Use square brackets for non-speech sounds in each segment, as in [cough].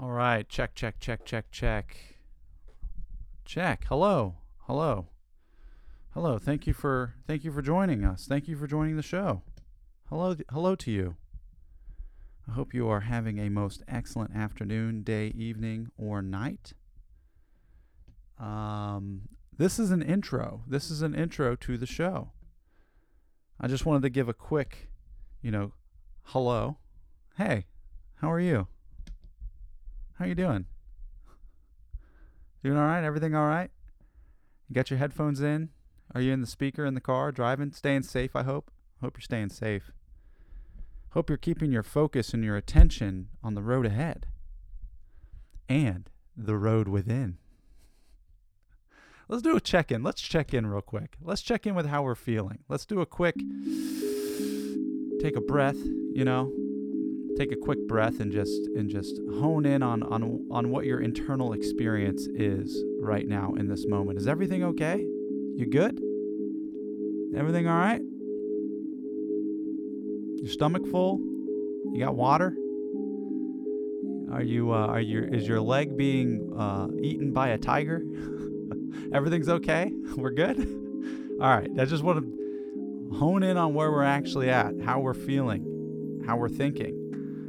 All right. Check, check, check, check, check. Check. Hello. Hello. Hello. Thank you for thank you for joining us. Thank you for joining the show. Hello hello to you. I hope you are having a most excellent afternoon, day, evening, or night. Um, this is an intro. This is an intro to the show. I just wanted to give a quick, you know, hello. Hey, how are you? How you doing? Doing all right? Everything all right? You got your headphones in? Are you in the speaker in the car driving? Staying safe, I hope. Hope you're staying safe. Hope you're keeping your focus and your attention on the road ahead and the road within. Let's do a check in. Let's check in real quick. Let's check in with how we're feeling. Let's do a quick take a breath, you know, take a quick breath and just and just hone in on on on what your internal experience is right now in this moment. Is everything okay? You good? Everything all right? Your stomach full? You got water? Are you uh, are you is your leg being uh, eaten by a tiger? [laughs] Everything's okay? [laughs] We're good? [laughs] All right. I just want to hone in on where we're actually at, how we're feeling, how we're thinking.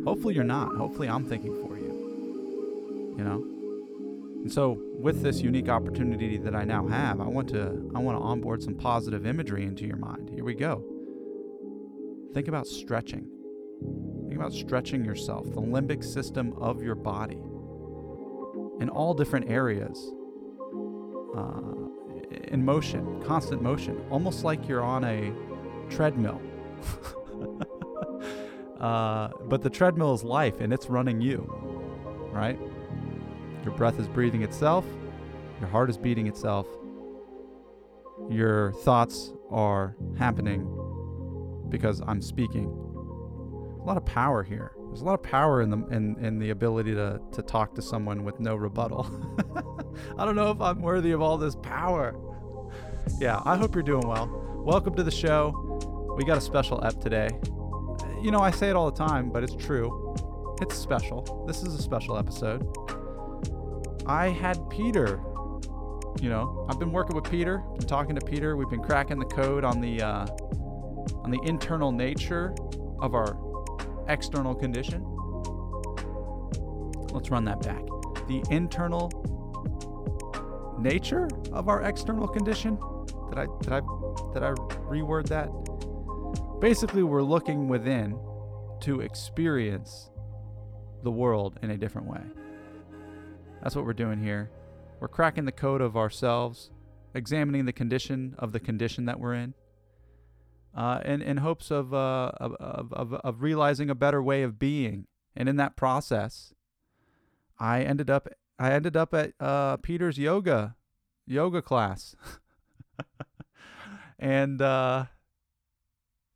Hopefully you're not. Hopefully I'm thinking for you. You know? And so with this unique opportunity that I now have, I want to I want to onboard some positive imagery into your mind. Here we go. Think about stretching. Think about stretching yourself, the limbic system of your body in all different areas. Uh, in motion, constant motion, almost like you're on a treadmill. [laughs] uh, but the treadmill is life and it's running you, right? Your breath is breathing itself, your heart is beating itself, your thoughts are happening because I'm speaking. A lot of power here. There's a lot of power in the in, in the ability to, to talk to someone with no rebuttal. [laughs] I don't know if I'm worthy of all this power. Yeah, I hope you're doing well. Welcome to the show. We got a special ep today. You know, I say it all the time, but it's true. It's special. This is a special episode. I had Peter. You know, I've been working with Peter, been talking to Peter. We've been cracking the code on the uh, on the internal nature of our external condition. Let's run that back. The internal nature of our external condition. Did I did I did I reword that? Basically, we're looking within to experience the world in a different way. That's what we're doing here. We're cracking the code of ourselves, examining the condition of the condition that we're in, uh, in, in hopes of, uh, of, of, of realizing a better way of being. And in that process, I ended up I ended up at uh, Peter's yoga yoga class, [laughs] and uh,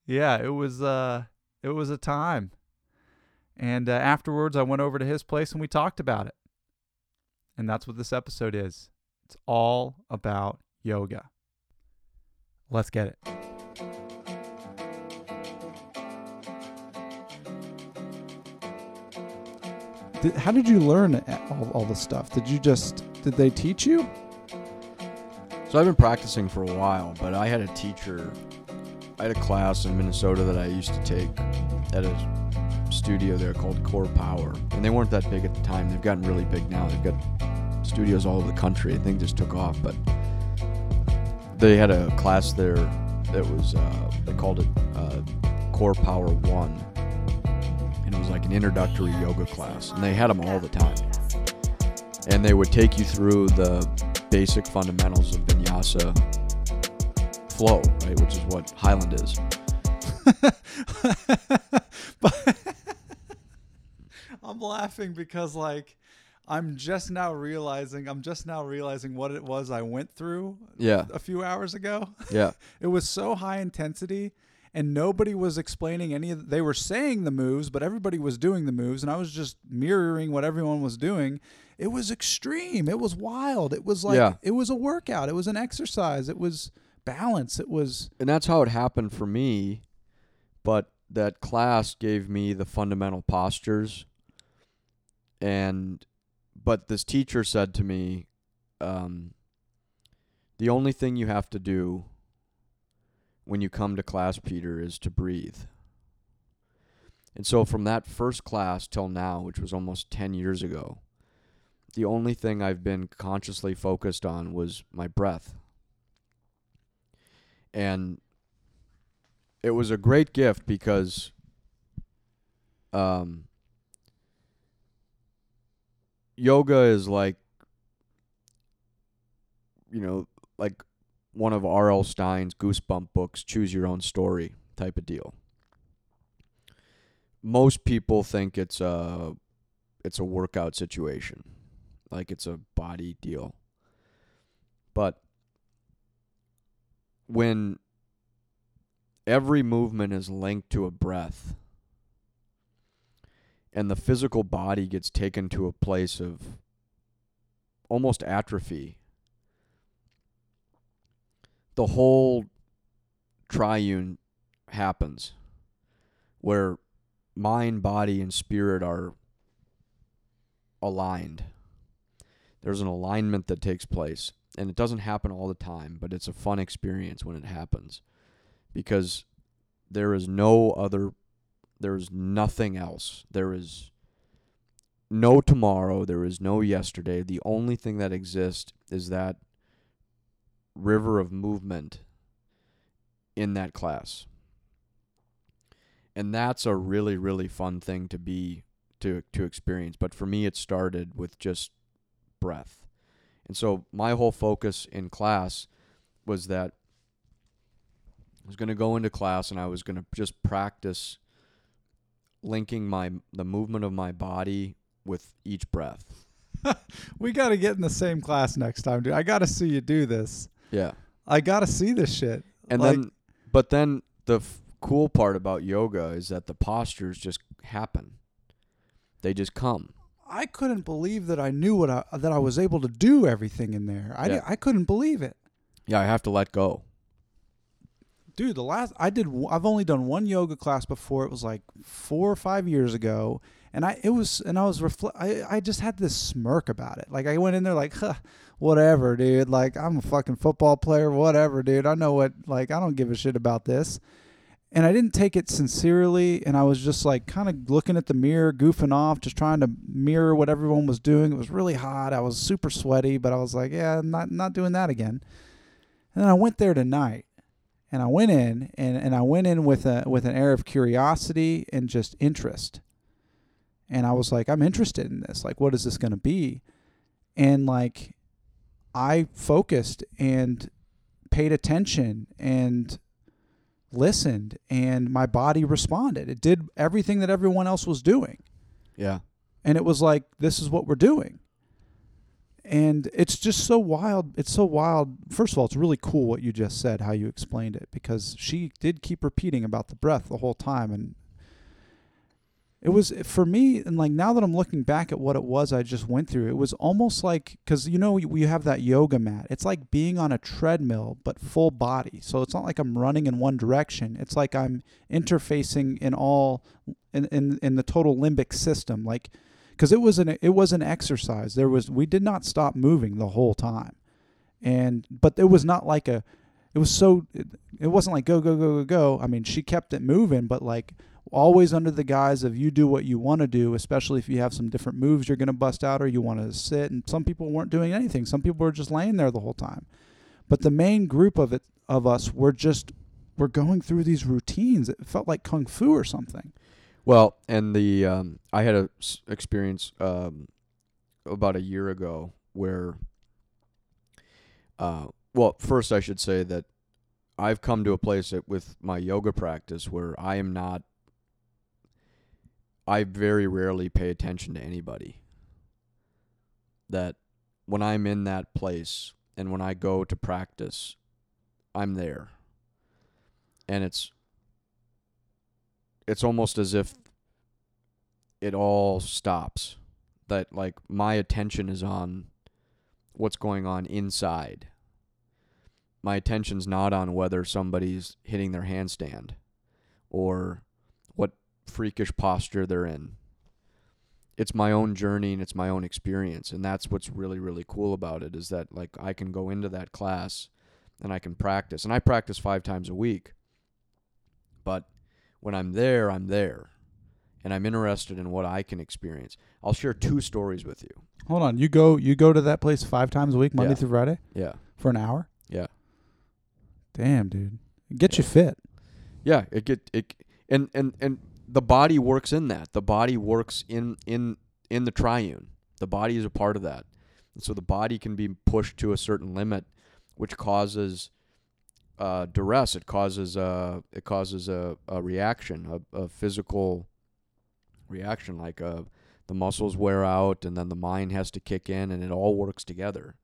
yeah, it was uh, it was a time. And uh, afterwards, I went over to his place and we talked about it. And that's what this episode is. It's all about yoga. Let's get it. Did, how did you learn all, all this stuff? Did you just did they teach you? So I've been practicing for a while, but I had a teacher. I had a class in Minnesota that I used to take at a studio there called Core Power, and they weren't that big at the time. They've gotten really big now. They've got studios all over the country. I think just took off, but they had a class there that was uh, they called it uh, Core Power One, and it was like an introductory yoga class, and they had them all the time. And they would take you through the basic fundamentals of vinyasa flow, right, which is what Highland is. [laughs] but [laughs] I'm laughing because like I'm just now realizing I'm just now realizing what it was I went through Yeah. a few hours ago. [laughs] Yeah. It was so high intensity and nobody was explaining any of they were saying the moves, but everybody was doing the moves and I was just mirroring what everyone was doing. It was extreme. It was wild. It was like Yeah. it was a workout. It was an exercise. It was balance. It was and that's how it happened for me but that class gave me the fundamental postures and but this teacher said to me, um, the only thing you have to do when you come to class, Peter, is to breathe. And so from that first class till now, which was almost 10 years ago, the only thing I've been consciously focused on was my breath. And it was a great gift because um, yoga is like, you know, like one of R.L. Stine's Goosebump books, Choose Your Own Story type of deal. Most people think it's a it's a workout situation, like it's a body deal. But when every movement is linked to a breath and the physical body gets taken to a place of almost atrophy the whole triune happens where mind, body, and spirit are aligned. There's an alignment that takes place. And it doesn't happen all the time, but it's a fun experience when it happens because there is no other, there is nothing else. There is no tomorrow, there is no yesterday. The only thing that exists is that river of movement in that class. And that's a really really fun thing to be to to experience, but for me it started with just breath. And so my whole focus in class was that I was going to go into class and I was going to just practice linking my the movement of my body with each breath. [laughs] we got to get in the same class next time, dude. I got to see you do this. Yeah. I got to see this shit. And Like- then, but then the f- cool part about yoga is that the postures just happen. They just come. I couldn't believe that I knew what I that I was able to do everything in there. I, Yeah. I couldn't believe it. Yeah, I have to let go. Dude, the last I did I've only done one yoga class before. It was like 4 or 5 years ago, and I it was and I was refle- I I just had this smirk about it. Like I went in there like, huh, whatever, dude. Like I'm a fucking football player, whatever, dude. I know what like I don't give a shit about this. And I didn't take it sincerely, and I was just like kind of looking at the mirror, goofing off, just trying to mirror what everyone was doing. It was really hot. I was super sweaty, but I was like, yeah, I'm not not doing that again. And then I went there tonight, and I went in, and, and I went in with a with an air of curiosity and just interest. And I was like, I'm interested in this. Like, what is this going to be? And like, I focused and paid attention and listened, and my body responded. It did everything that everyone else was doing Yeah. and it was like this is what we're doing and it's just so wild it's so wild first of all it's really cool what you just said how you explained it because she did keep repeating about the breath the whole time and it was for me and like now that i'm looking back at what it was i just went through it was almost like because you know we have that yoga mat. It's like being on a treadmill but full body. So it's not like i'm running in one direction. It's like i'm interfacing in all in in, in the total limbic system. Like because it was an it was an exercise. There was we did not stop moving the whole time. And but it was not like a it was so it, it wasn't like go go go go go. I mean she kept it moving but like always under the guise of you do what you want to do especially if you have some different moves you're going to bust out or you want to sit. And some people weren't doing anything. Some people were just laying there the whole time. But the main group of it of us were just were going through these routines. It felt like kung fu or something. Well, and the um, I had a s- experience um, about a year ago where, uh, well, first I should say that I've come to a place that with my yoga practice where I am not. I very rarely pay attention to anybody. That when I'm in that place and when I go to practice, I'm there. And it's it's almost as if it all stops. That like my attention is on what's going on inside. My attention's not on whether somebody's hitting their handstand or freakish posture they're in. it's my own journey and it's my own experience and that's what's really really cool about it is that like I can go into that class and I can practice and I practice 5 times a week but when I'm there I'm there and I'm interested in what I can experience I'll share two stories with you Hold on. You go you go to that place five times a week, Monday Yeah. through Friday, yeah for an hour? Yeah. Damn, dude. Get you fit. yeah it get it and and and the body works in that. The body works in in in the triune. The body is a part of that. And so the body can be pushed to a certain limit which causes uh, duress. It causes uh it causes a, a reaction a, a physical reaction like uh the muscles wear out and then the mind has to kick in and it all works together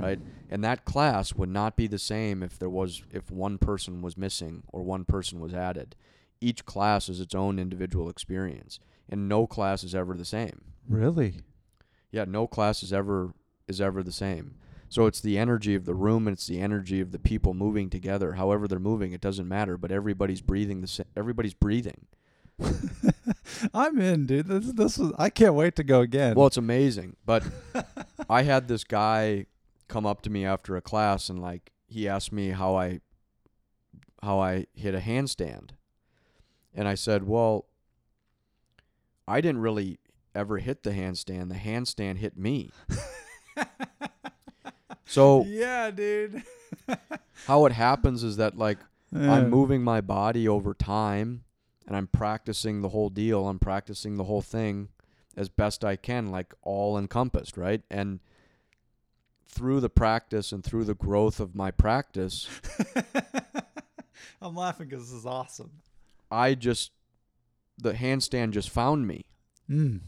right? And that class would not be the same if there was if one person was missing or one person was added. Each class is its own individual experience, and no class is ever the same. Really? Yeah, no class is ever is ever the same. So it's the energy of the room and it's the energy of the people moving together. However they're moving, it doesn't matter, but everybody's breathing the sa- everybody's breathing. [laughs] I'm in, dude. This this was I can't wait to go again. Well, it's amazing. But [laughs] I had this guy come up to me after a class and like he asked me how I how I hit a handstand. And I said, "Well, I didn't really ever hit the handstand. The handstand hit me." [laughs] so, yeah, dude. [laughs] how it happens is that like Yeah. I'm moving my body over time and I'm practicing the whole deal. I'm practicing the whole thing as best I can, like all encompassed, right? And through the practice and through the growth of my practice, [laughs] I'm laughing because this is awesome. I just, the handstand just found me. Mm.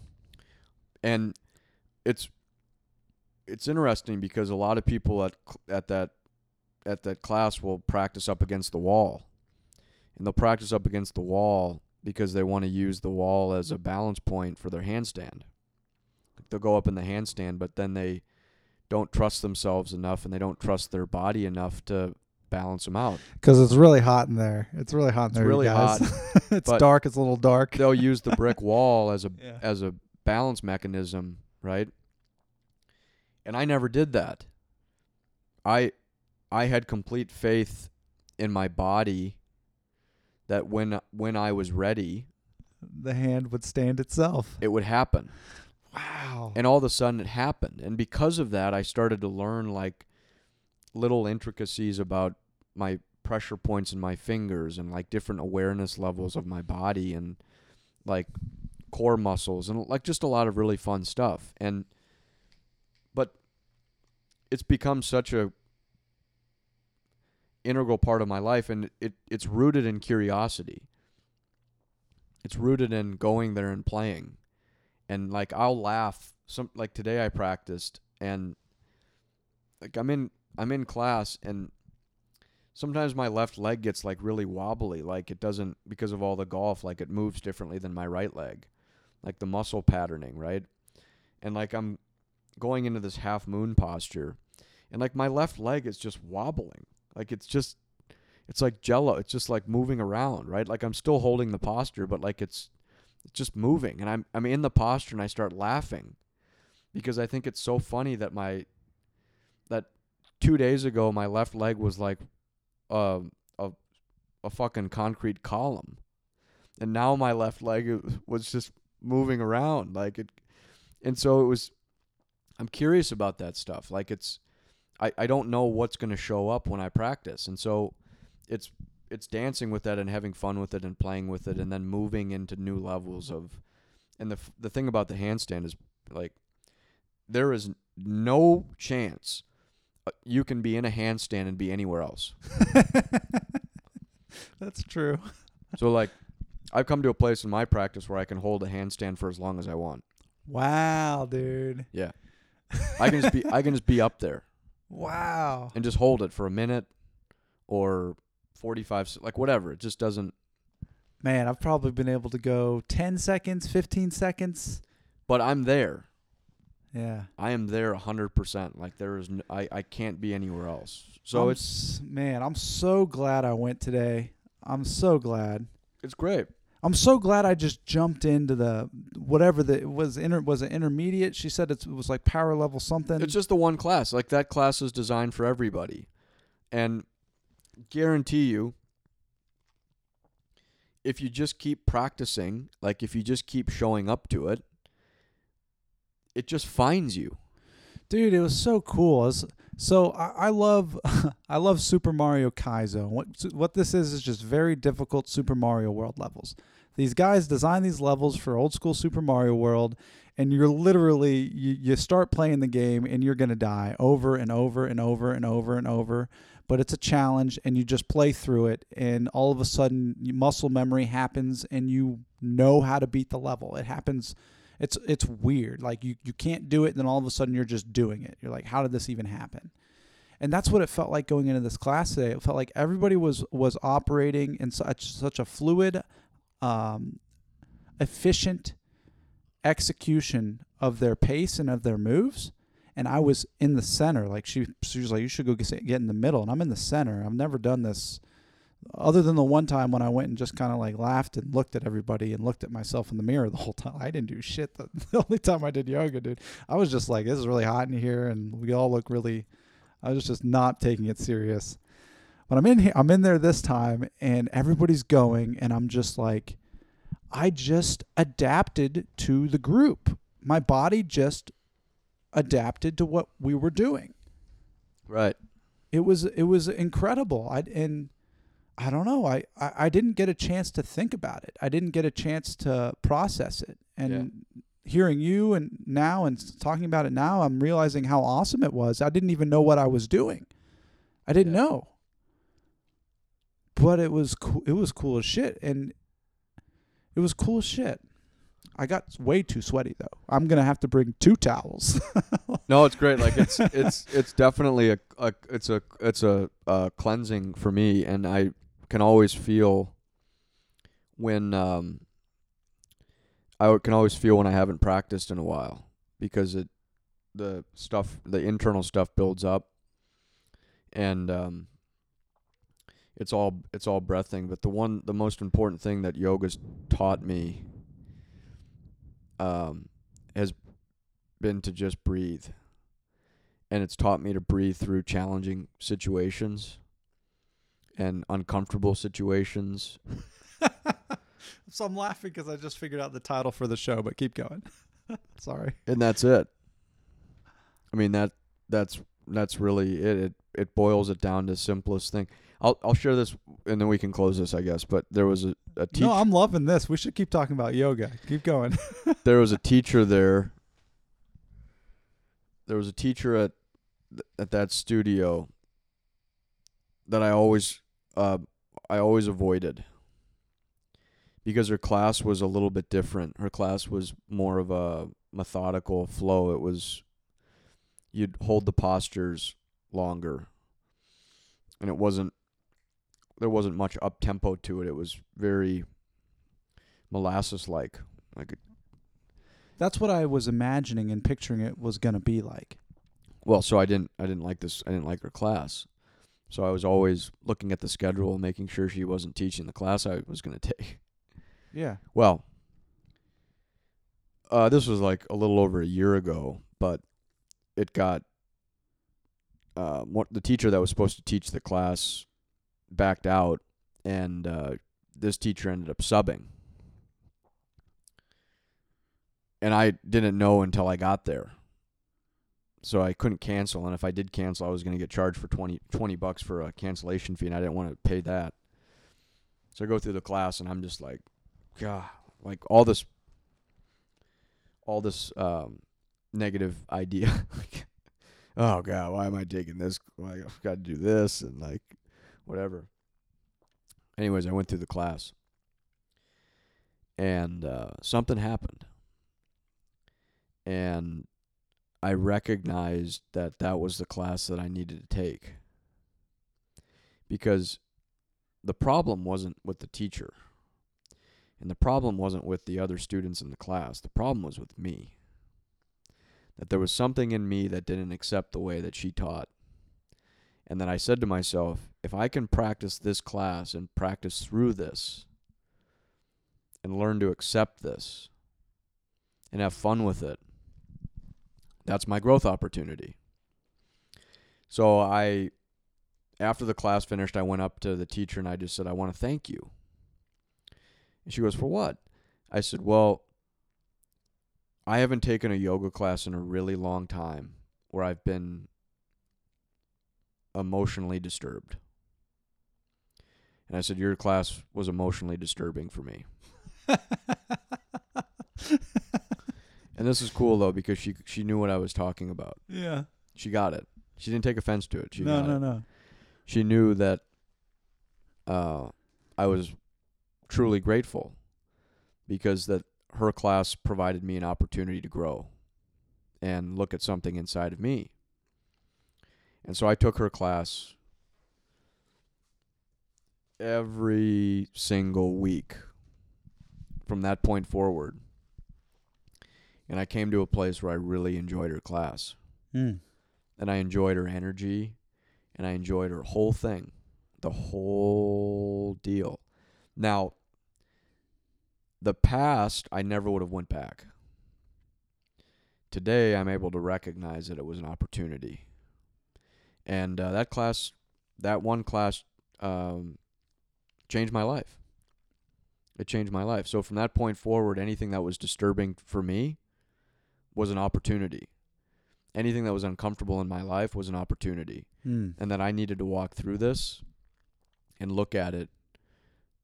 And it's, it's interesting because a lot of people at at that at that class will practice up against the wall. And they'll practice up against the wall because they want to use the wall as a balance point for their handstand. They'll go up in the handstand, but then they don't trust themselves enough and they don't trust their body enough to balance them out. Because it's really hot in there. It's really hot in It's there. really guys. [laughs] it's dark. It's a little dark. They'll use the brick [laughs] wall as a Yeah. as a balance mechanism, right? And I never did that. I I had complete faith in my body that when when I was ready, The hand would stand itself. it would happen. Wow. And all of a sudden it happened. And because of that, I started to learn like little intricacies about my pressure points in my fingers and like different awareness levels of my body and like core muscles and like just a lot of really fun stuff. And but it's become such a integral part of my life and it it's rooted in curiosity. It's rooted in going there and playing and like I'll laugh some like today I practiced and like I'm in I'm in class and sometimes my left leg gets like really wobbly like it doesn't because of all the golf like it moves differently than my right leg like the muscle patterning right? And like I'm going into this half moon posture and like my left leg is just wobbling. Like it's just it's like jello it's just like moving around right? Like I'm still holding the posture but like it's it's just moving and I'm I'm in the posture and I start laughing because I think it's so funny that my that 2 days ago my left leg was like a a fucking concrete column. And now my left leg was just moving around like it and so it was I'm curious about that stuff. Like it's I I don't know what's going to show up when I practice. And so it's it's dancing with that and having fun with it and playing with it and then moving into new levels of and the the thing about the handstand is like there is no chance you can be in a handstand and be anywhere else. [laughs] That's true. So like I've come to a place in my practice where I can hold a handstand for as long as I want. Wow, dude. Yeah. I can just be I can just be up there Wow. and just hold it for a minute or 45 se- like whatever. It just doesn't Man, I've probably been able to go 10 seconds, 15 seconds. but I'm there. Yeah. I am there a 100%. Like there is no, I I can't be anywhere else. So I'm it's s- man, I'm so glad I went today. I'm so glad. it's great. I'm so glad I just jumped into the whatever the it was inter was it intermediate. She said it's, it was like power level something. It's just the one class. Like that class is designed for everybody. And guarantee you if you just keep practicing, like if you just keep showing up to it, it just finds you. dude it was so cool. Was- so I, I love [laughs] i love super mario kaizo. What what this is is just very difficult super mario world levels. These guys design these levels for old school super mario world and you're literally you, you start playing the game and you're to die over and over and over and over and over. But it's a challenge and you just play through it and all of a sudden muscle memory happens and you know how to beat the level. It happens it's it's weird. Like you you can't do it, and then all of a sudden you're just doing it. You're like, how did this even happen? And that's what it felt like going into this class today. It felt like everybody was was operating in such such a fluid, um, efficient execution of their pace and of their moves. And I was in the center. Like she, she was like, "You should go get get in the middle." And I'm in the center. I've never done this, other than the one time when I went and just kind of like laughed and looked at everybody and looked at myself in the mirror the whole time. I didn't do shit. The, [laughs] the only time I did yoga, dude, I was just like, "This is really hot in here," and we all look really. I was just not taking it serious. But I'm in here. I'm in there this time, and everybody's going, and I'm just like, I just adapted to the group. My body just adapted to what we were doing. Right. It was it was incredible. I and I don't know. I, I I didn't get a chance to think about it. I didn't get a chance to process it. And hearing you and now and talking about it now, I'm realizing how awesome it was. I didn't even know what I was doing. I didn't Yeah. know. But it was cool. It was cool as shit, and it was cool as shit. I got way too sweaty though. I'm gonna have to bring two towels. [laughs] No, it's great. Like it's it's it's definitely a, a it's a it's a uh, cleansing for me, and I can always feel when um I can always feel when I haven't practiced in a while because it the stuff the internal stuff builds up, and um it's all it's all breathing. But the one the most important thing that yoga's taught me um has been to just breathe. And it's taught me to breathe through challenging situations and uncomfortable situations. [laughs] so I'm laughing because I just figured out the title for the show. But keep going. [laughs] Sorry. And that's it. I mean that that's that's really it. It it boils it down to simplest thing. I'll I'll share this and then we can close this I guess. But there was a, a teacher No, I'm loving this. We should keep talking about yoga. Keep going. [laughs] there was a teacher there. There was a teacher at at that studio that I always uh, I always avoided because her class was a little bit different. Her class was more of a methodical flow. It was you'd hold the postures longer, and it wasn't there wasn't much up tempo to it. It was very molasses like, like That's what I was imagining and picturing it was gonna be like. Well, so I didn't I didn't like this I didn't like her class. So I was always looking at the schedule, and making sure she wasn't teaching the class I was going [laughs] to take. Yeah. Well, uh, this was like a little over a year ago, but it got uh, what the teacher that was supposed to teach the class backed out, and uh, this teacher ended up subbing. And I didn't know until I got there. So I couldn't cancel, and if I did cancel, I was going to get charged for 20, 20 bucks for a cancellation fee, and I didn't want to pay that. So I go through the class, and I'm just like, God, like all this, all this um, negative idea. [laughs] like, oh God, why am I taking this? I've got to do this and like, whatever. Anyways, I went through the class, and uh, something happened, and I recognized that that was the class that I needed to take. Because the problem wasn't with the teacher. And the problem wasn't with the other students in the class. The problem was with me. That there was something in me that didn't accept the way that she taught. And then I said to myself, if I can practice this class and practice through this, and learn to accept this and have fun with it, that's my growth opportunity. So I after the class finished, I went up to the teacher and I just said, I want to thank you. And she goes, For what? I said, Well, I haven't taken a yoga class in a really long time where I've been emotionally disturbed. And I said, Your class was emotionally disturbing for me. [laughs] and this is cool though because she she knew what I was talking about. Yeah. She got it. She didn't take offense to it. She no, got no, it. no. She knew that uh, I was truly grateful because that her class provided me an opportunity to grow and look at something inside of me. And so I took her class every single week from that point forward. And I came to a place where I really enjoyed her class. Mm. And I enjoyed her energy and I enjoyed her whole thing. The whole deal. Now, the past I never would have went back. Today I'm able to recognize that it was an opportunity. And uh, that class, that one class, um, changed my life. It changed my life. So from that point forward, anything that was disturbing for me was an opportunity. Anything that was uncomfortable in my life was an opportunity. Mm. And that I needed to walk through this and look at it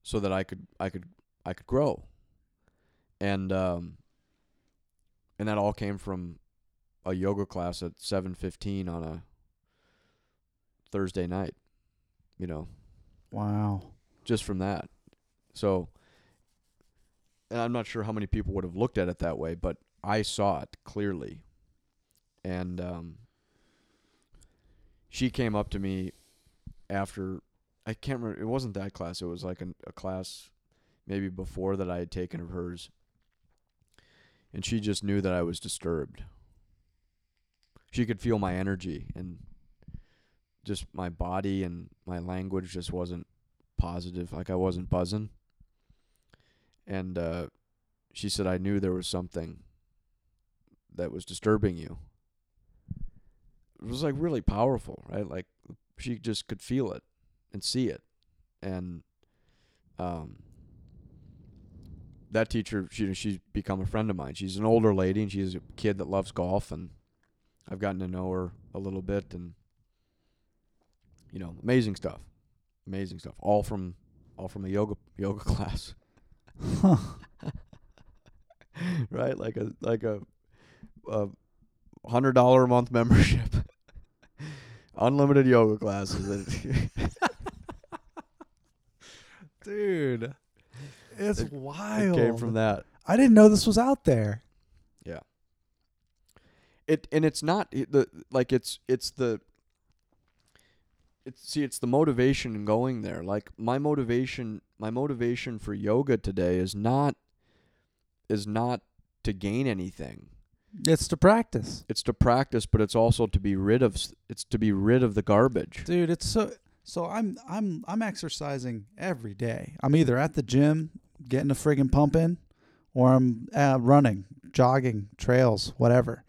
so that I could I could I could grow. And um and that all came from a yoga class at 7:15 on a Thursday night. You know, Wow. just from that. So, and I'm not sure how many people would have looked at it that way, but I saw it clearly. And um, she came up to me after, I can't remember, it wasn't that class, it was like an, a class maybe before that I had taken of hers. And she just knew that I was disturbed. She could feel my energy and just my body and my language just wasn't positive, like I wasn't buzzing. And uh, she said, I knew there was something that was disturbing you. It was like really powerful, right? Like she just could feel it and see it. And um, that teacher, she she's become a friend of mine. She's an older lady and she's a kid that loves golf, and I've gotten to know her a little bit, and you know, amazing stuff, amazing stuff. All from all from a yoga yoga [laughs] class, Huh. [laughs] right? Like a like a, a hundred dollar a month membership, [laughs] unlimited yoga classes. [laughs] Dude. It's It- wild. it came from that. I didn't know this was out there. Yeah. It and it's not it- the like it's it's the it's see it's the motivation in going there like my motivation my motivation for yoga today is not is not to gain anything It's to practice. it's to practice but it's also to be rid of it's to be rid of the garbage Dude, it's so so I'm I'm I'm exercising every day. I'm either at the gym getting a friggin' pump in or I'm uh, running, jogging, trails, whatever.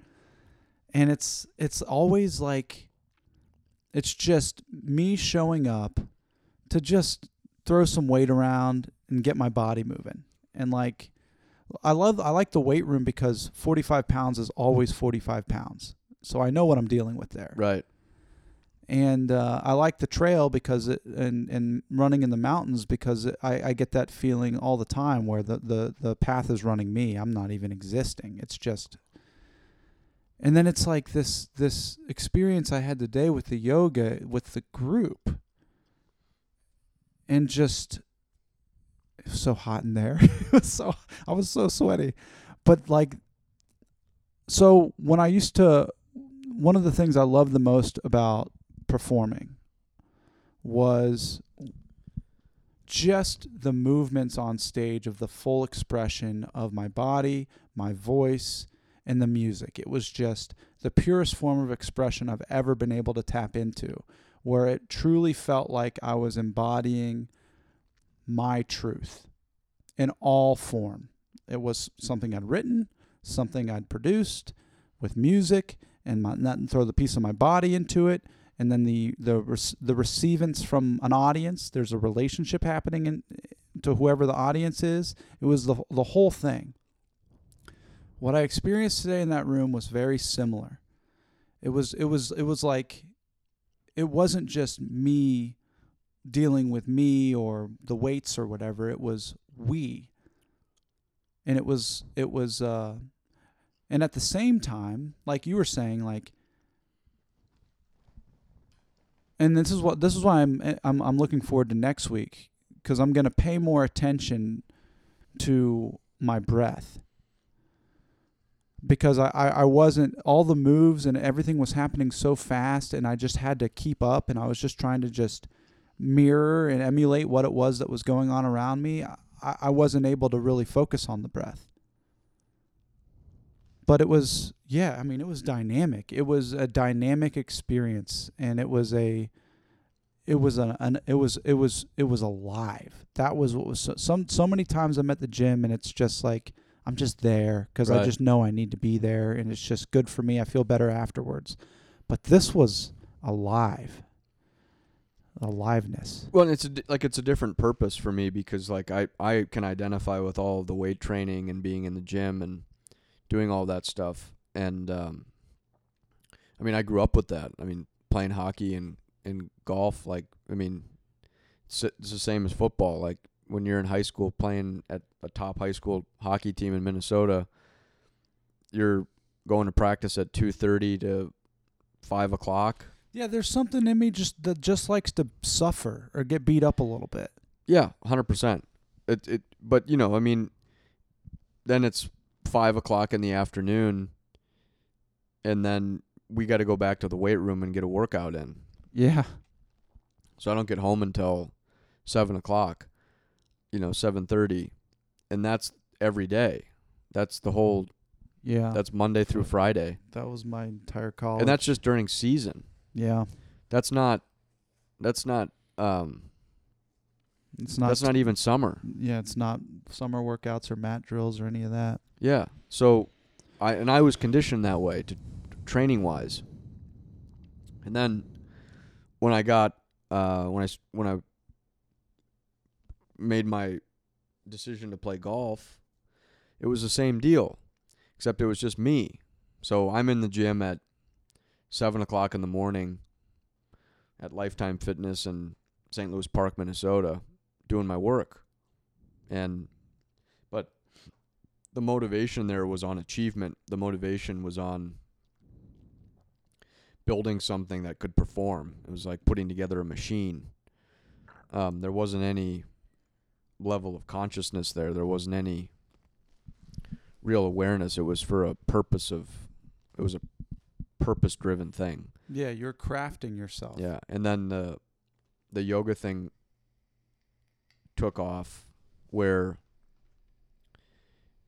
And it's it's always like it's just me showing up to just throw some weight around and get my body moving. And like I love I like the weight room because 45 pounds is always 45 pounds. So I know what I'm dealing with there right and uh, I like the trail because it and and running in the mountains because it, I I get that feeling all the time where the the the path is running me. I'm not even existing. It's just. And then it's like this this experience I had today with the yoga with the group. And just it was so hot in there. [laughs] it was so I was so sweaty. But like so when I used to one of the things I loved the most about performing was just the movements on stage of the full expression of my body, my voice, and the music. It was just the purest form of expression I've ever been able to tap into, where it truly felt like I was embodying my truth. in all form. It was something I'd written, something I'd produced with music, and my, not throw the piece of my body into it, and then the the the receivance from an audience. There's a relationship happening in, to whoever the audience is. It was the the whole thing. What I experienced today in that room was very similar. It was it was it was like it wasn't just me dealing with me or the weights or whatever. It was we. And it was it was uh and at the same time, like you were saying, like and this is what this is why I'm I'm I'm looking forward to next week because I'm going to pay more attention to my breath because I, I, I wasn't all the moves and everything was happening so fast and I just had to keep up and I was just trying to just mirror and emulate what it was that was going on around me. I, I wasn't able to really focus on the breath. But it was yeah, I mean it was dynamic. It was a dynamic experience and it was a it was an, an it was it was it was alive. That was what was so, some so many times I'm at the gym and it's just like I'm just there because I just know I need to be there and it's just good for me. I feel better afterwards. But this was alive. Aliveness. Well, it's a, like it's a different purpose for me because like I I can identify with all the weight training and being in the gym and doing all that stuff. And um, I mean, I grew up with that. I mean, playing hockey and and golf. Like, I mean, it's, it's the same as football. Like when you're in high school playing at a top high school hockey team in Minnesota, you're going to practice at two thirty to five o'clock. Yeah, there's something in me just that just likes to suffer or get beat up a little bit. Yeah, hundred percent. It it, but you know, I mean, then it's five o'clock in the afternoon, and then we got to go back to the weight room and get a workout in. Yeah. So I don't get home until seven o'clock. You know, seven thirty, and that's every day. That's the whole. Yeah. That's Monday through Friday, that was my entire college. and that's just during season. Yeah. That's not. That's not. Um. It's not that's not even summer. Yeah, it's not summer workouts or mat drills or any of that. Yeah. So, I and I was conditioned that way to training wise. And then when I got uh when I when I made my decision to play golf, it was the same deal, except it was just me. So I'm in the gym at seven o'clock in the morning at Lifetime Fitness in St. Louis Park, Minnesota, doing my work. And but the motivation there was on achievement. The motivation was on building something that could perform. It was like putting together a machine. Um, there wasn't any level of consciousness there. There wasn't any real awareness. It was for a purpose of. It was a purpose-driven thing. Yeah, you're crafting yourself. Yeah, and then the the yoga thing took off where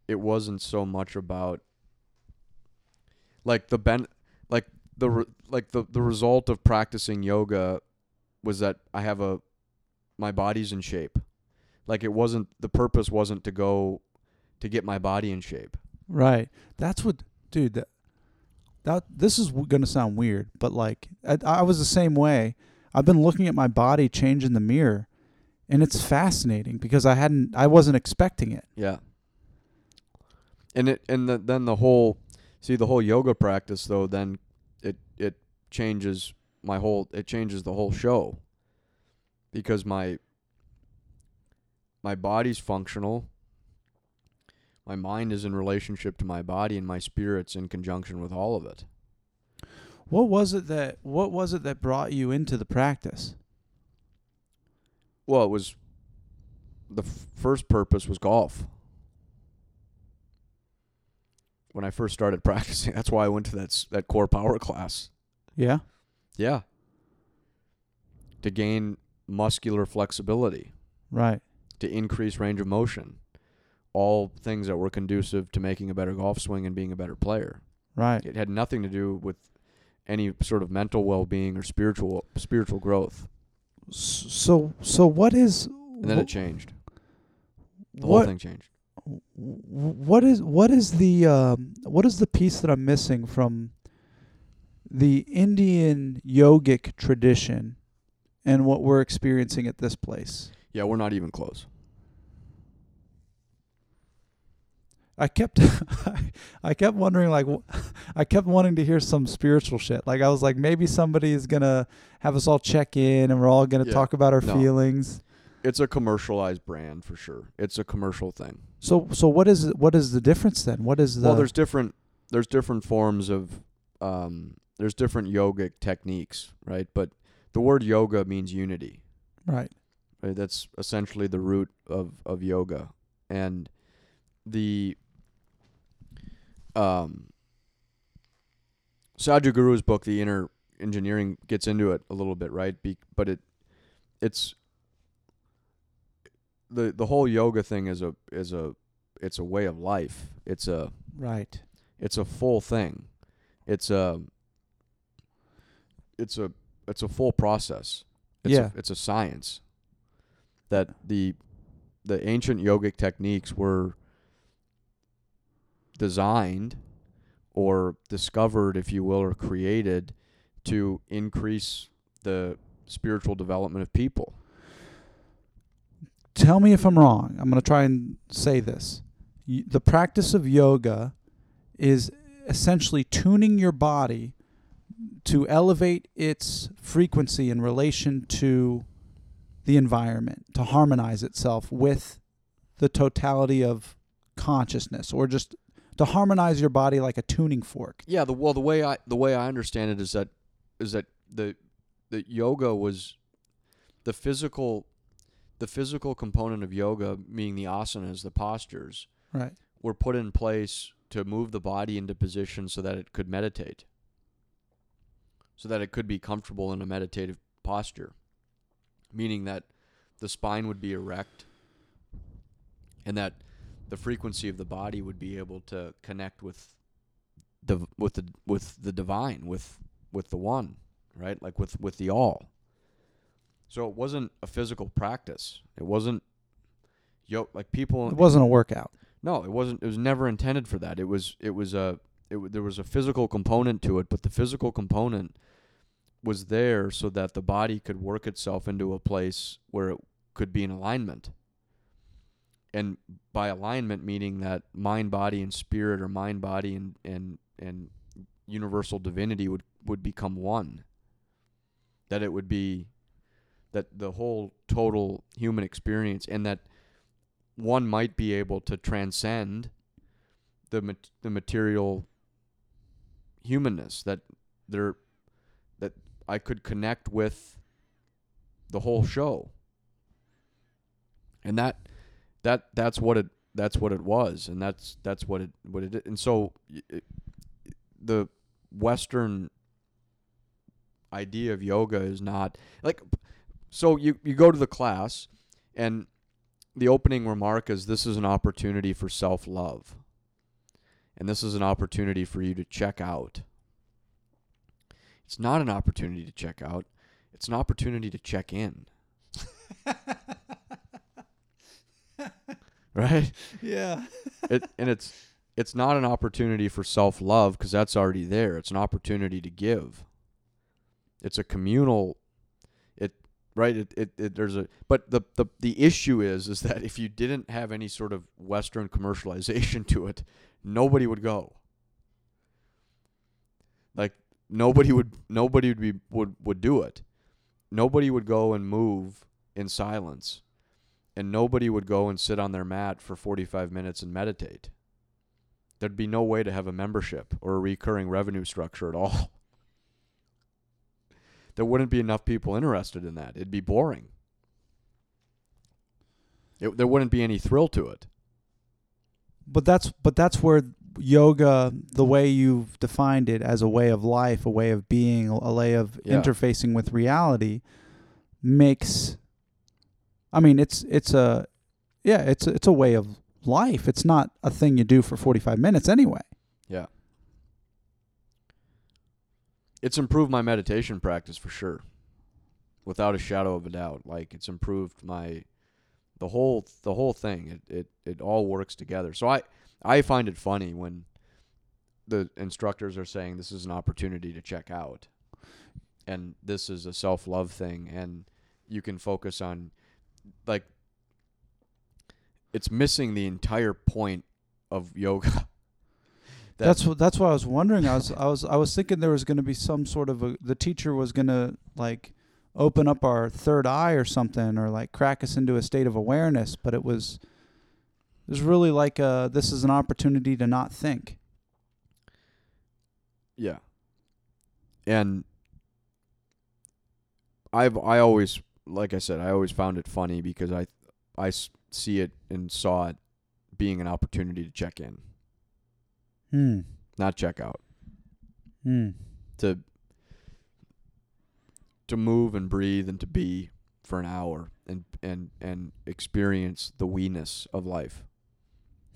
it wasn't so much about like the ben like the re- like the the result of practicing yoga was that I have a my body's in shape. Like it wasn't the purpose wasn't to go to get my body in shape. Right. That's what, dude. That, that this is going to sound weird, but like I, I was the same way. I've been looking at my body change in the mirror, and it's fascinating because I hadn't, I wasn't expecting it. Yeah. And it and the, then the whole see the whole yoga practice though then it it changes my whole it changes the whole show because my my body's functional my mind is in relationship to my body and my spirit's in conjunction with all of it What was it that What was it that brought you into the practice? well it was the f- first purpose was golf when i first started [laughs] practicing that's why i went to that s- that core power class Yeah. Yeah. To gain muscular flexibility, Right. to increase range of motion, all things that were conducive to making a better golf swing and being a better player. Right. It had nothing to do with any sort of mental well-being or spiritual spiritual growth. So so what is And then it changed. The what whole thing changed. what is what is the um, what is the piece that I'm missing from the Indian yogic tradition and what we're experiencing at this place? Yeah, we're not even close. I kept [laughs] I kept wondering like I kept wanting to hear some spiritual shit. Like I was like maybe somebody is going to have us all check in and we're all going to Yeah. talk about our No. feelings. It's a commercialized brand for sure. It's a commercial thing. So so what is what is the difference then? What is the well, there's different there's different forms of um there's different yogic techniques, right? But the word yoga means unity. right. Right? That's essentially the root of of yoga. And the um Sadhguru's book, The Inner Engineering, gets into it a little bit, right? Be, but it it's the the whole yoga thing is a is a it's a way of life. It's a Right. it's a full thing. It's a it's a it's a full process. It's Yeah. a, it's a science that the the ancient yogic techniques were designed or discovered if you will or created to increase the spiritual development of people. Tell me if I'm wrong. I'm going to try and say this. The practice of yoga is essentially tuning your body to elevate its frequency in relation to the environment, to harmonize itself with the totality of consciousness, or just to harmonize your body like a tuning fork. Yeah, the well the way I the way I understand it is that is that the the yoga was the physical the physical component of yoga, meaning the asanas, the postures, Right. were put in place to move the body into position so that it could meditate. So that it could be comfortable in a meditative posture. Meaning that the spine would be erect and that the frequency of the body would be able to connect with the with the with the divine, with with the one, right? Like with with the all. So it wasn't a physical practice. It wasn't yo like people It wasn't a workout. no, it wasn't. It was never intended for that. It was. It was a. It, w- there was a physical component to it, but the physical component was there so that the body could work itself into a place where it could be in alignment. And by alignment, meaning that mind, body, and spirit, or mind, body, and and and universal divinity would would become one. That it would be, that the whole total human experience, and that one might be able to transcend the mat- the material humanness that there that I could connect with the whole show. And that that that's what it that's what it was and that's that's what it what it and so it, the western idea of yoga is not like so you you go to the class and the opening remark is this is an opportunity for self love. And this is an opportunity for you to check out. It's not an opportunity to check out, it's an opportunity to check in. [laughs] right? Yeah. [laughs] It, and it's it's not an opportunity for self love because that's already there. It's an opportunity to give. It's a communal it right it, it, it there's a but the, the the issue is is that if you didn't have any sort of western commercialization to it nobody would go like nobody would nobody would be would would do it nobody would go and move in silence and nobody would go and sit on their mat for 45 minutes and meditate there'd be no way to have a membership or a recurring revenue structure at all [laughs] there wouldn't be enough people interested in that. It'd be boring. It, there wouldn't be any thrill to it. But that's but that's where yoga, the way you've defined it as a way of life, a way of being, a way of Yeah. interfacing with reality, makes. I mean, it's it's a, yeah, it's it's a way of life. It's not a thing you do for forty five minutes anyway. Yeah. It's improved my meditation practice for sure. Without a shadow of a doubt. Like it's improved my the whole the whole thing it, it it all works together so i i find it funny when the instructors are saying this is an opportunity to check out and this is a self-love thing and you can focus on like it's missing the entire point of yoga [laughs] That- that's what that's why I was wondering. I was I was I was thinking there was going to be some sort of a the teacher was going to like open up our third eye or something or like crack us into a state of awareness, but it was it was really like uh this is an opportunity to not think. Yeah. And I've I always like I said I always found it funny because I I see it and saw it being an opportunity to check in, Hmm. not check out. Hmm. To to move and breathe and to be for an hour and and and experience the weeness of life. [laughs]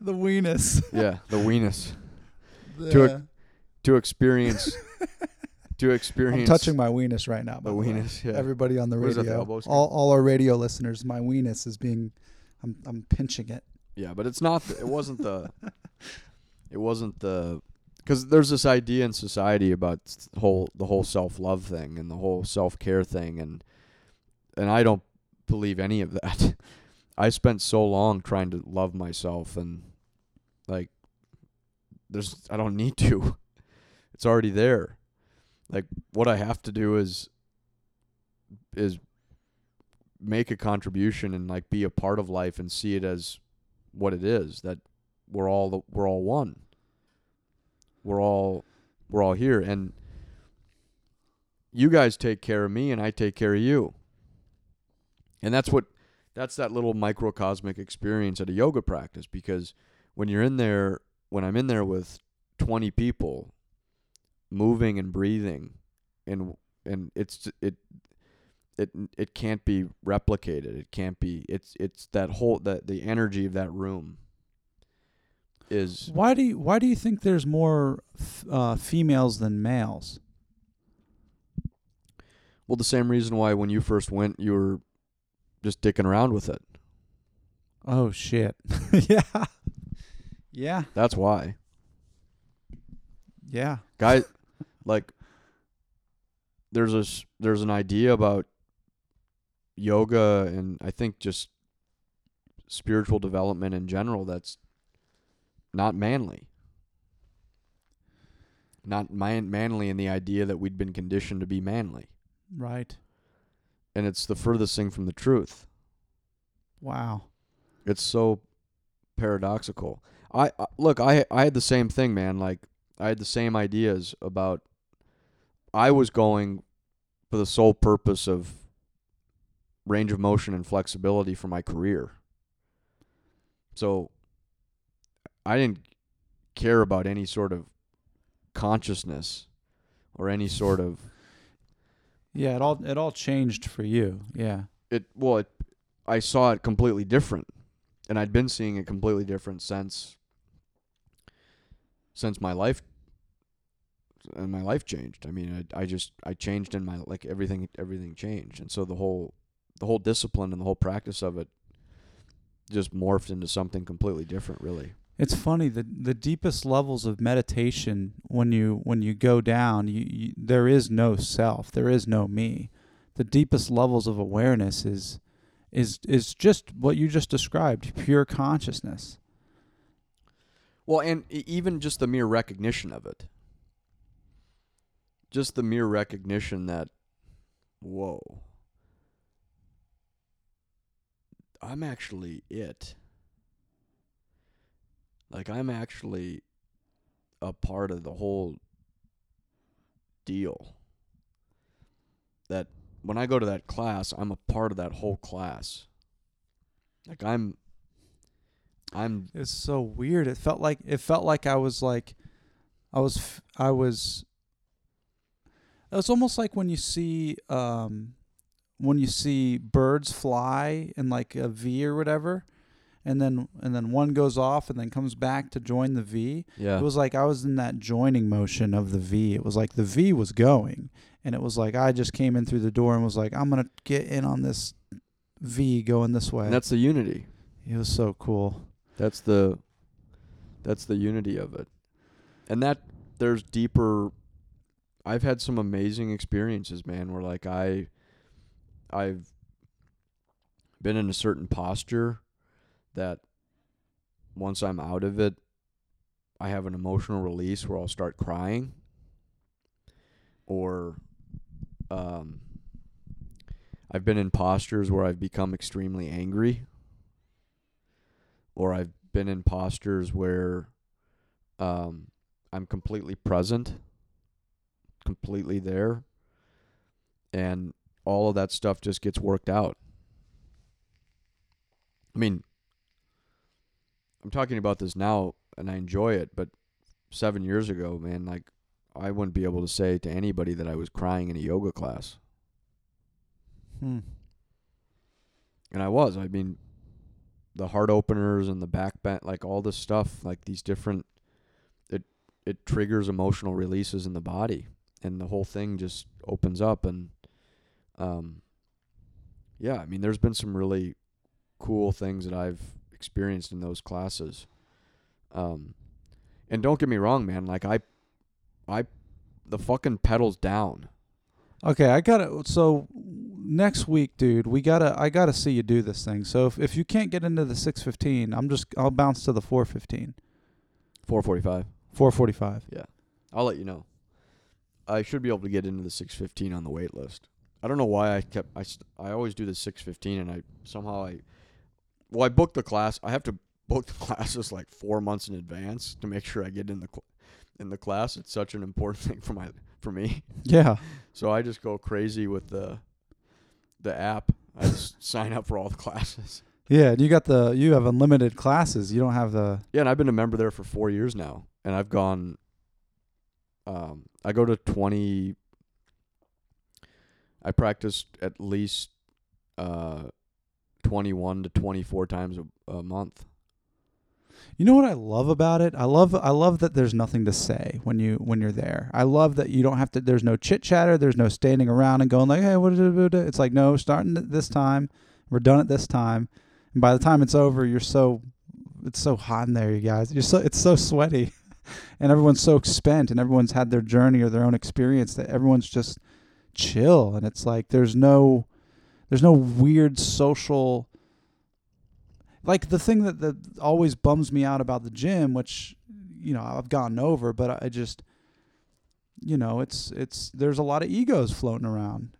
the weeness. Yeah, the weeness. [laughs] The- To experience [laughs] to experience I'm touching my weenus right now. the way. Yeah. Everybody on the What is that, the radio, all all our radio listeners, my weenus is being, I'm I'm pinching it. Yeah, but it's not. The, it wasn't the. it wasn't the. Because there's this idea in society about whole the whole self love thing and the whole self care thing and and I don't believe any of that. [laughs] I spent so long trying to love myself and like there's I don't need to. [laughs] It's already there. Like what I have to do is is make a contribution and like be a part of life and see it as what it is that we're all the, we're all one. We're all we're all here and you guys take care of me and I take care of you. And that's what that's that little microcosmic experience at a yoga practice because when you're in there when I'm in there with 20 people moving and breathing and and it's it it it can't be replicated it can't be it's it's that whole that the energy of that room is Why do you Why do you think there's more f- uh, females than males? well the same reason why when you first went you were just dicking around with it Oh shit! [laughs] yeah, yeah, that's why yeah. guys like there's a there's an idea about yoga and I think just spiritual development in general that's not manly. Not man- manly in the idea that we'd been conditioned to be manly. Right. And it's the furthest thing from the truth. Wow. It's so paradoxical. I, I look, I I had the same thing, man. Like I had the same ideas about I was going for the sole purpose of range of motion and flexibility for my career. So I didn't care about any sort of consciousness or any sort of Yeah. It all It all changed for you. Yeah. it well it, I saw it completely different and I'd been seeing it completely different since since my life and my life changed. I mean, I I just I changed in my like everything everything changed. And so the whole the whole discipline and the whole practice of it just morphed into something completely different, really. It's funny the the deepest levels of meditation when you when you go down you, you there is no self there is no me the deepest levels of awareness is is is just what you just described pure consciousness Well, and even just the mere recognition of it. Just the mere recognition that, whoa, I'm actually it. Like, I'm actually a part of the whole deal. That when I go to that class, I'm a part of that whole class. Like, I'm. I'm it's so weird it felt like it felt like I was like I was I was it was almost like when you see um when you see birds fly in like a V or whatever and then and then one goes off and then comes back to join the V yeah. It was like I was in that joining motion of the V. It was like the V was going, and it was like I just came in through the door and was like, I'm gonna get in on this V going this way. And that's the unity. it was so cool. That's the that's the unity of it. And that there's deeper I've had some amazing experiences, man, where like I I've been in a certain posture that once I'm out of it, I have an emotional release where I'll start crying or um I've been in postures where I've become extremely angry or I've been in postures where um, I'm completely present, completely there, and all of that stuff just gets worked out. I mean, I'm talking about this now and I enjoy it, but seven years ago, man, like I wouldn't be able to say to anybody that I was crying in a yoga class. Hmm. And I was. I mean, the heart openers and the back bend, like all this stuff, like these different, it it triggers emotional releases in the body, and the whole thing just opens up. And, um, yeah, I mean, there's been some really cool things that I've experienced in those classes. Um, and don't get me wrong, man. Like I, I, the fucking pedals down. Okay, I gotta. So next week, dude, we gotta. I gotta see you do this thing. So if if you can't get into the six fifteen, I'm just. I'll bounce to the four fifteen. Four forty-five. Four forty five. Yeah. I'll let you know. I should be able to get into the 615 on the wait list. I don't know why I kept I I always do the 615 and I somehow I well I booked the class. I have to book the [laughs] classes like 4 months in advance to make sure I get in the in the class. It's such an important [laughs] thing for my for me. Yeah. [laughs] So I just go crazy with the the app. I just sign up for all the classes. Yeah. And you got the. You have unlimited classes. You don't have the. Yeah, and I've been a member there for 4 years now and I've gone um I go to 20 I practiced at least uh 21 to 24 times a, a month. You know what I love about it? I love I love that there's nothing to say when you when you're there. I love that you don't have to. There's no chit chatter. There's no standing around and going like, hey, what? Did it, do? it's like no, starting this time. We're done at this time, and by the time it's over, you're so it's so hot in there, you guys. You're so it's so sweaty, [laughs] and everyone's so spent, and everyone's had their journey or their own experience that everyone's just chill, and it's like there's no there's no weird social like the thing that, that always bums me out about the gym, which you know I've gotten over, but I just you know it's it's there's a lot of egos floating around.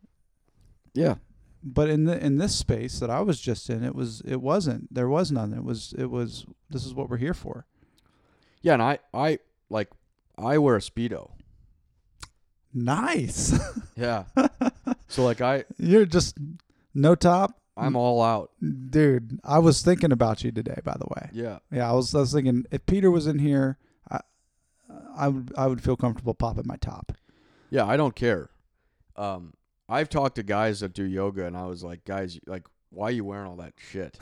Yeah. But in the in this space that I was just in, it was it wasn't there was none. It was it was this is what we're here for. Yeah, and I I like I wear a speedo. Nice. [laughs] Yeah. so like I You're just no top, I'm all out. dude. I was thinking about you today, by the way. Yeah. Yeah, I was I was thinking if Peter was in here, I I would I would feel comfortable popping my top. Yeah, I don't care. Um I've talked to guys that do yoga and I was like, guys, like why are you wearing all that shit?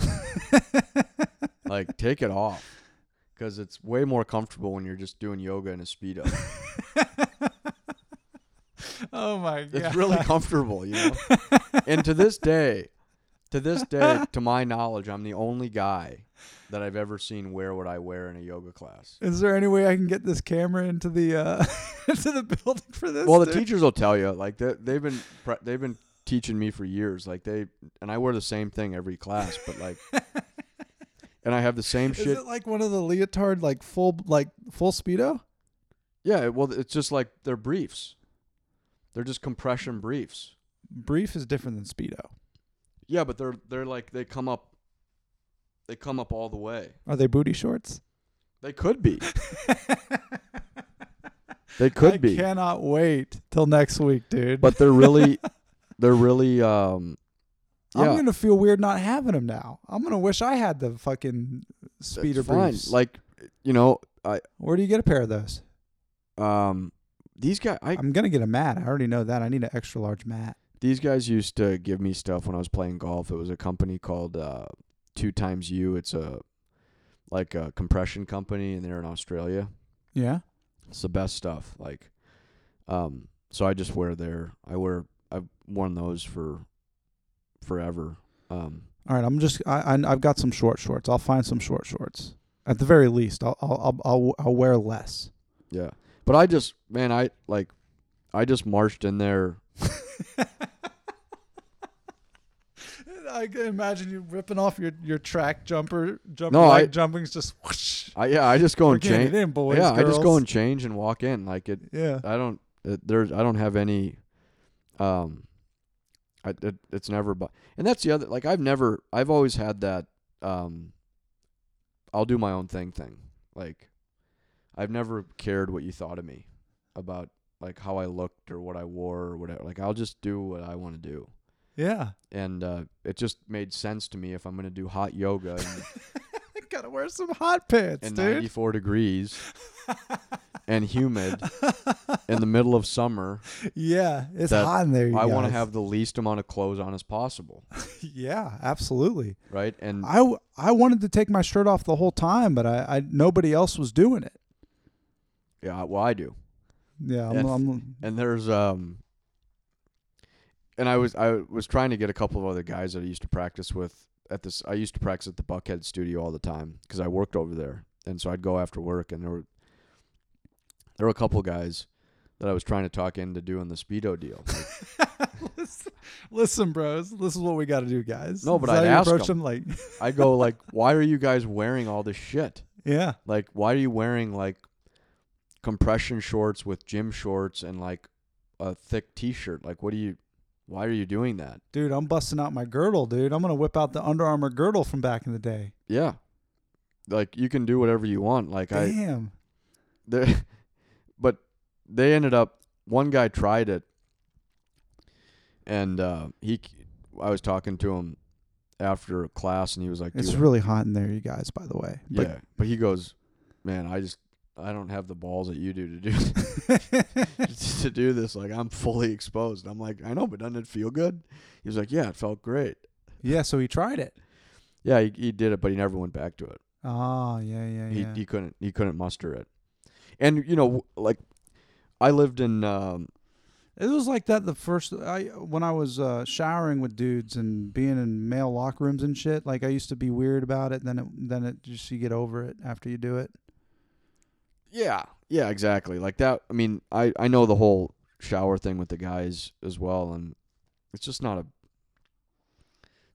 [laughs] like take it off. Cuz it's way more comfortable when you're just doing yoga in a speedo. [laughs] oh my god. It's really comfortable, you know. and to this day, to this day, to my knowledge, I'm the only guy that I've ever seen wear what I wear in a yoga class. Is there any way I can get this camera into the uh [laughs] into the building for this? Well, the dude? teachers will tell you, like they, they've been pre- they've been teaching me for years. Like they and I wear the same thing every class, but like, and I have the same shit. Is it like one of the leotard like full like full speedo? Yeah, well, it's just like they're briefs. They're just compression briefs. Brief is different than speedo. Yeah, but they're they're like they come up. They come up all the way. Are they booty shorts? They could be. [laughs] They could be. I be. cannot wait till next week, dude. but they're really [laughs] they're really um I'm gonna feel weird not having them now. I'm gonna wish I had the fucking speeder briefs. Like you know, I where do you get a pair of those? um these guys I I'm gonna get a mat. I already know that. I need an extra large mat. these guys used to give me stuff when I was playing golf. It was a company called uh 2XU. It's a like a compression company and they're in Australia. Yeah. It's the best stuff. Like um so I just wear their I wear I've worn those for forever. Um All right, I'm just I, I I've got some short shorts. I'll find some short shorts. At the very least, I'll I'll I'll I'll, I'll wear less. Yeah. But I just man, I like I just marched in there. [laughs] I can imagine you ripping off your, your track jumper, jumper No, like I- jumping's just whoosh. I yeah, I just go and change. in, boys. yeah, I just go and change and walk in. Like it yeah. I don't it, there's I don't have any um I it, it's never but and that's the other like I've never I've always had that um I'll do my own thing thing. Like I've never cared what you thought of me about like how I looked or what I wore or whatever. Like I'll just do what I want to do. Yeah. And uh it just made sense to me if I'm going to do hot yoga and, [laughs] Gotta wear some hot pants, and dude. 94 degrees [laughs] and humid in the middle of summer. yeah, it's that hot in there. I want to have the least amount of clothes on as possible, [laughs] yeah, absolutely. right? And I, w- I wanted to take my shirt off the whole time, but I, I nobody else was doing it. yeah, well, I do. Yeah, I'm, And- I'm And there's um, and I was I was trying to get a couple of other guys that I used to practice with at this. I used to practice at the Buckhead studio all the time because I worked over there, and so I'd go after work, and there were there were a couple guys that I was trying to talk into doing the speedo deal. [laughs] Like, listen, listen, bros. This is what we got to do, guys. No, but I'd how you ask approach 'em. them like, [laughs] I go [laughs] like, why are you guys wearing all this shit? yeah, Like, why are you wearing like compression shorts with gym shorts and like a thick T-shirt? Like, what do you? Why are you doing that? dude. I'm busting out my girdle, dude. I'm gonna whip out the Under Armour girdle from back in the day. Yeah, like you can do whatever you want. Like I, Damn. [laughs] but they ended up. One guy tried it, and uh, he, I was talking to him after class, and he was like, It's "Dude, really hot in there, you guys. By the way. But yeah." But he goes, "Man, I just." I don't have the balls that you do to do [laughs] [laughs] to do this. Like I'm fully exposed. I'm like, I know, but doesn't it feel good? He was like, Yeah, it felt great. yeah. So he tried it. Yeah, he, he did it, but he never went back to it. Oh yeah, yeah, He yeah. he couldn't he couldn't muster it. And you know, like I lived in um, It was like that the first I when I was uh, showering with dudes and being in male locker rooms and shit. Like I used to be weird about it. Then it then it just you get over it after you do it. Yeah yeah exactly like that. I mean, I I know the whole shower thing with the guys as well, and it's just not a.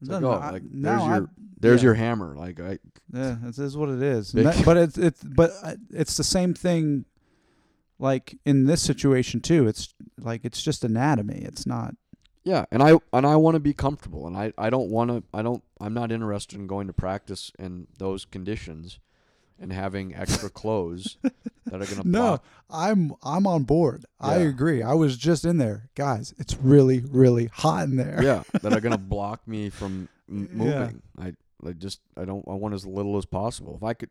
Like, No, oh, I- like, now there's I- your there's yeah. your hammer. Like I Yeah, it is what it is. That- [laughs] but it's it's but it's the same thing. Like in this situation too, it's like it's just anatomy. It's not. Yeah, and I and I want to be comfortable, and I I don't want to I don't I'm not interested in going to practice in those conditions, and having extra clothes [laughs] that are gonna No, block. I'm I'm on board. I agree. I was just in there, guys. It's really really hot in there. Yeah, that are gonna [laughs] block me from m- Yeah. moving. I like just I don't I want as little as possible. If I could,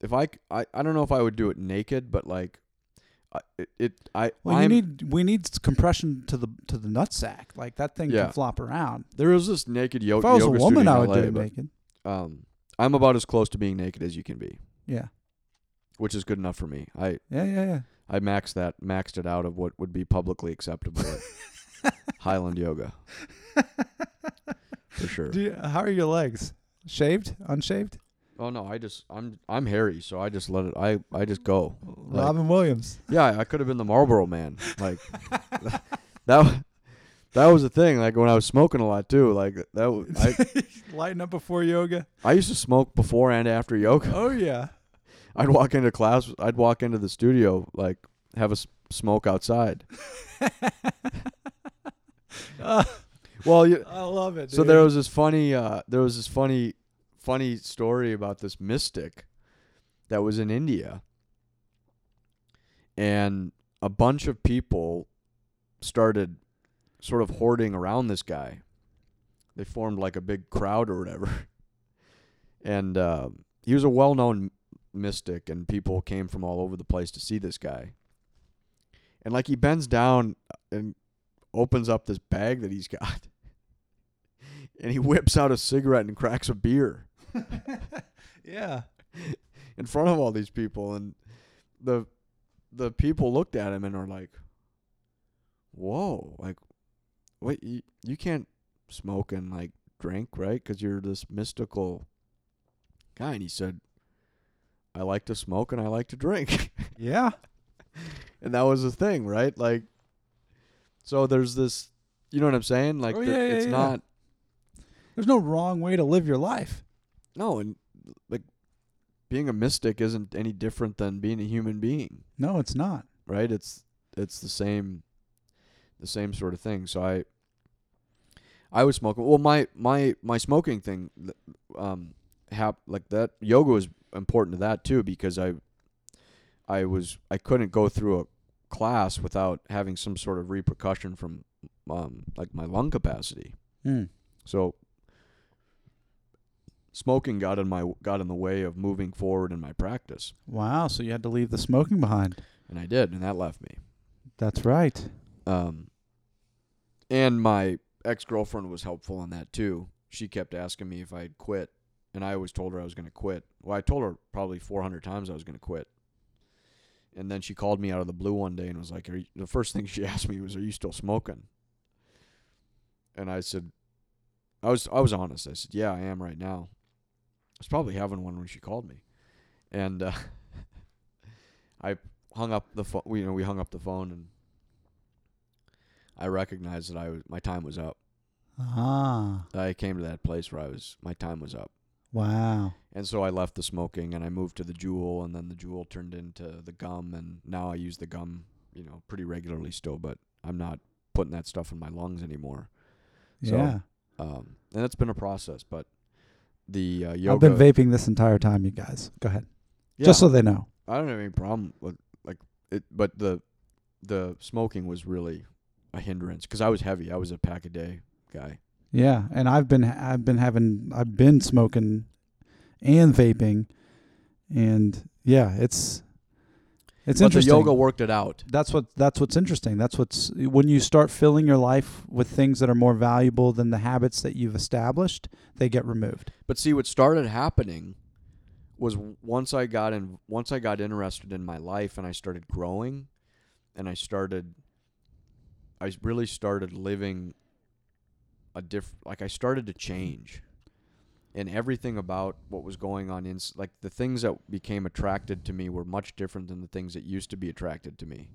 if i i, I don't know if I would do it naked, but like, I, it, it I Well, I'm, you need we need compression to the to the nutsack. Like that thing Yeah. can flop around. there is this naked yo- if I was a yoga woman, studio I would LA, do it but, naked. Um, I'm about as close to being naked as you can be, Yeah, which is good enough for me. I yeah, yeah, yeah. I maxed that, maxed it out of what would be publicly acceptable at [laughs] Highland Yoga. For sure. Do you, how are your legs? Shaved? Unshaved? Oh no, I just I'm I'm hairy, so I just let it. I I just go. Like- Robin Williams. Yeah, I could have been the Marlboro Man. Like [laughs] that. That was the thing. Like when I was smoking a lot too. Like that. w- I [laughs] Lighten up before yoga. I used to smoke before and after yoga. Oh yeah. [laughs] I'd walk into class. I'd walk into the studio like have a s- smoke outside. Uh, [laughs] Well, you, I love it. So dude. there was this funny, uh, there was this funny, funny story about this mystic that was in India, and a bunch of people started sort of hoarding around this guy. They formed like a big crowd or whatever, [laughs] and uh, he was a well-known mystic, and people came from all over the place to see this guy. And like he bends down and opens up this bag that he's got [laughs] and he whips out a cigarette and cracks a beer [laughs] yeah. in front of all these people and the the people looked at him and are like whoa like wait you, you can't smoke and like drink, right? Because you're this mystical guy. And he said, I like to smoke and I like to drink. [laughs] Yeah. and that was the thing, right? Like, so there's this, you know what I'm saying? Like, Oh, the- yeah, yeah, it's yeah. not, There's no wrong way to live your life. no, and like, being a mystic isn't any different than being a human being. No, it's not. right? It's it's the same the same sort of thing. So I I was smoking. Well, my my my smoking thing um hap like that yoga was important to that too because I I was I couldn't go through a class without having some sort of repercussion from um like my lung capacity. Mm. So smoking got in my got in the way of moving forward in my practice, Wow. So you had to leave the smoking behind. and I did, and that left me. That's right. Um, and my ex girlfriend was helpful on that too. She kept asking me if I'd quit, and I always told her I was going to quit. Well, I told her probably 400 times I was going to quit. And then she called me out of the blue one day and was like, the first thing she [laughs] asked me was, "Are you still smoking?" And I said, I was I was honest. I said, "Yeah, I am right now." I was probably having one when she called me, and uh, [laughs] I hung up the phone. You know, we hung up the phone, and I recognized that I was my time was up. Ah. I came to that place where I was my time was up, Wow. and so I left the smoking and I moved to the JUUL, and then the JUUL turned into the gum, and now I use the gum, you know, pretty regularly still, but I'm not putting that stuff in my lungs anymore. So, yeah. Um, and it's been a process, but the uh, yoga. I've been vaping this entire time, you guys. Go ahead. yeah, Just so they know. I don't have any problem with like it, but the the smoking was really a hindrance because I was heavy. I was a pack a day guy. Yeah, and I've been I've been having I've been smoking and vaping, and yeah, it's it's but the interesting. yoga worked it out. that's what that's what's interesting. That's what's when you start filling your life with things that are more valuable than the habits that you've established, they get removed. But see, what started happening was once I got in, once I got interested in my life, and I started growing, and I started, I really started living a diff. Like I started to change, and everything about what was going on in, like the things that became attracted to me were much different than the things that used to be attracted to me,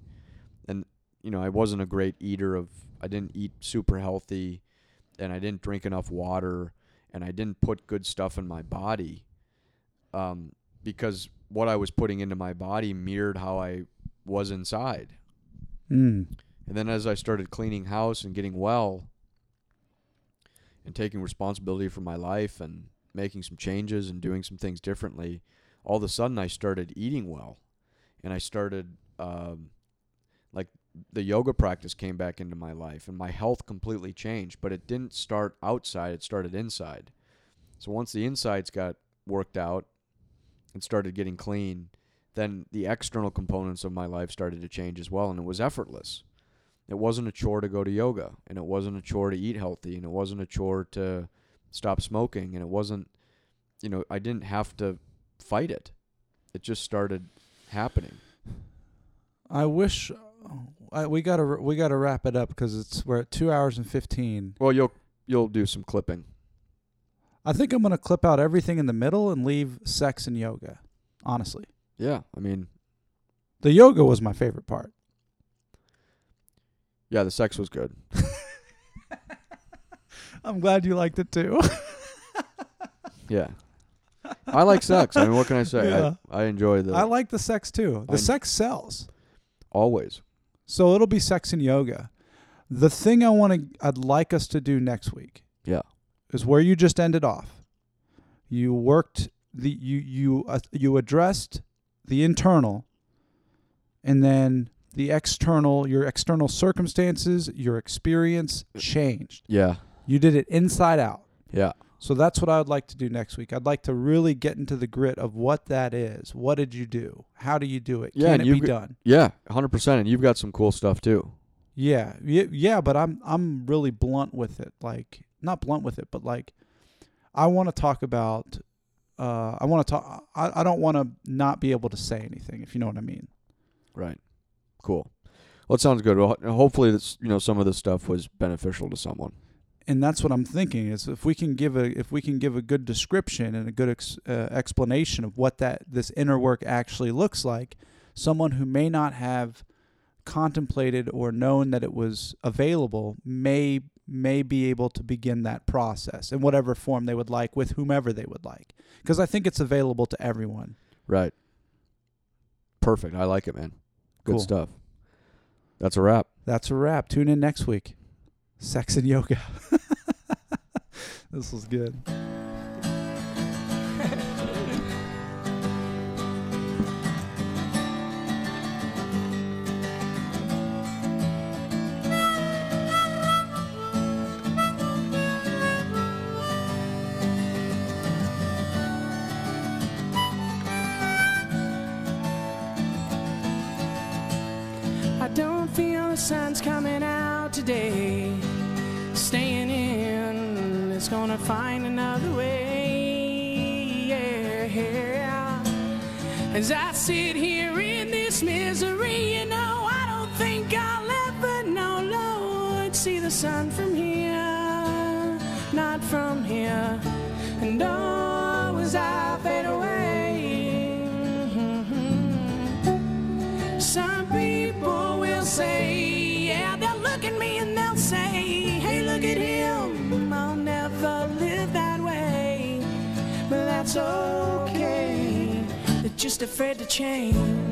and you know I wasn't a great eater of. I didn't eat super healthy, and I didn't drink enough water and I didn't put good stuff in my body um, because what I was putting into my body mirrored how I was inside. Mm. And then as I started cleaning house and getting well and taking responsibility for my life and making some changes and doing some things differently, all of a sudden I started eating well. And I started, um, like, the yoga practice came back into my life and my health completely changed. But it didn't start outside, it started inside. So once the insides got worked out and started getting clean, then the external components of my life started to change as well. And it was effortless. It wasn't a chore to go to yoga, and it wasn't a chore to eat healthy, and it wasn't a chore to stop smoking, and it wasn't, you know, I didn't have to fight it. It just started happening. I wish I, we gotta we gotta wrap it up because it's we're at two hours and fifteen. Well, you'll you'll do some clipping. I think I'm gonna clip out everything in the middle and leave sex and yoga. Honestly, Yeah, I mean, the yoga was my favorite part. Yeah, the sex was good. [laughs] I'm glad you liked it too. [laughs] Yeah, I like sex. I mean, what can I say? Yeah. I I enjoy the I like the sex too. The I- sex sells. always. So it'll be sex and yoga. The thing I want to I'd like us to do next week Yeah, is where you just ended off. You worked the you you uh, you addressed the internal and then the external your external circumstances, your experience changed. yeah, You did it inside out. yeah. So that's what I would like to do next week. I'd like to really get into the grit of what that is. What did you do? How do you do it? Yeah, Can it be done? Yeah, hundred percent. And you've got some cool stuff too. Yeah, yeah, yeah, but I'm I'm really blunt with it. Like not blunt with it, but like I want to talk about. Uh, I want to talk. I, I don't want to not be able to say anything, if you know what I mean. Right. Cool. Well, it sounds good. Well, hopefully, this you know some of this stuff was beneficial to someone. and that's what I'm thinking is if we can give a if we can give a good description and a good ex, uh, explanation of what that this inner work actually looks like, someone who may not have contemplated or known that it was available may may be able to begin that process in whatever form they would like with whomever they would like because I think it's available to everyone. Right. Perfect. I like it, man. Good Cool. stuff. That's a wrap. That's a wrap. Tune in next week. Sex and yoga. [laughs] this was good. Find another way. Yeah. As I sit here in this misery, you know, I don't think I'll ever know, Lord, see the sun from here, not from here. And oh, That's okay. They're just afraid to change.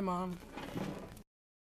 Hi, Mom.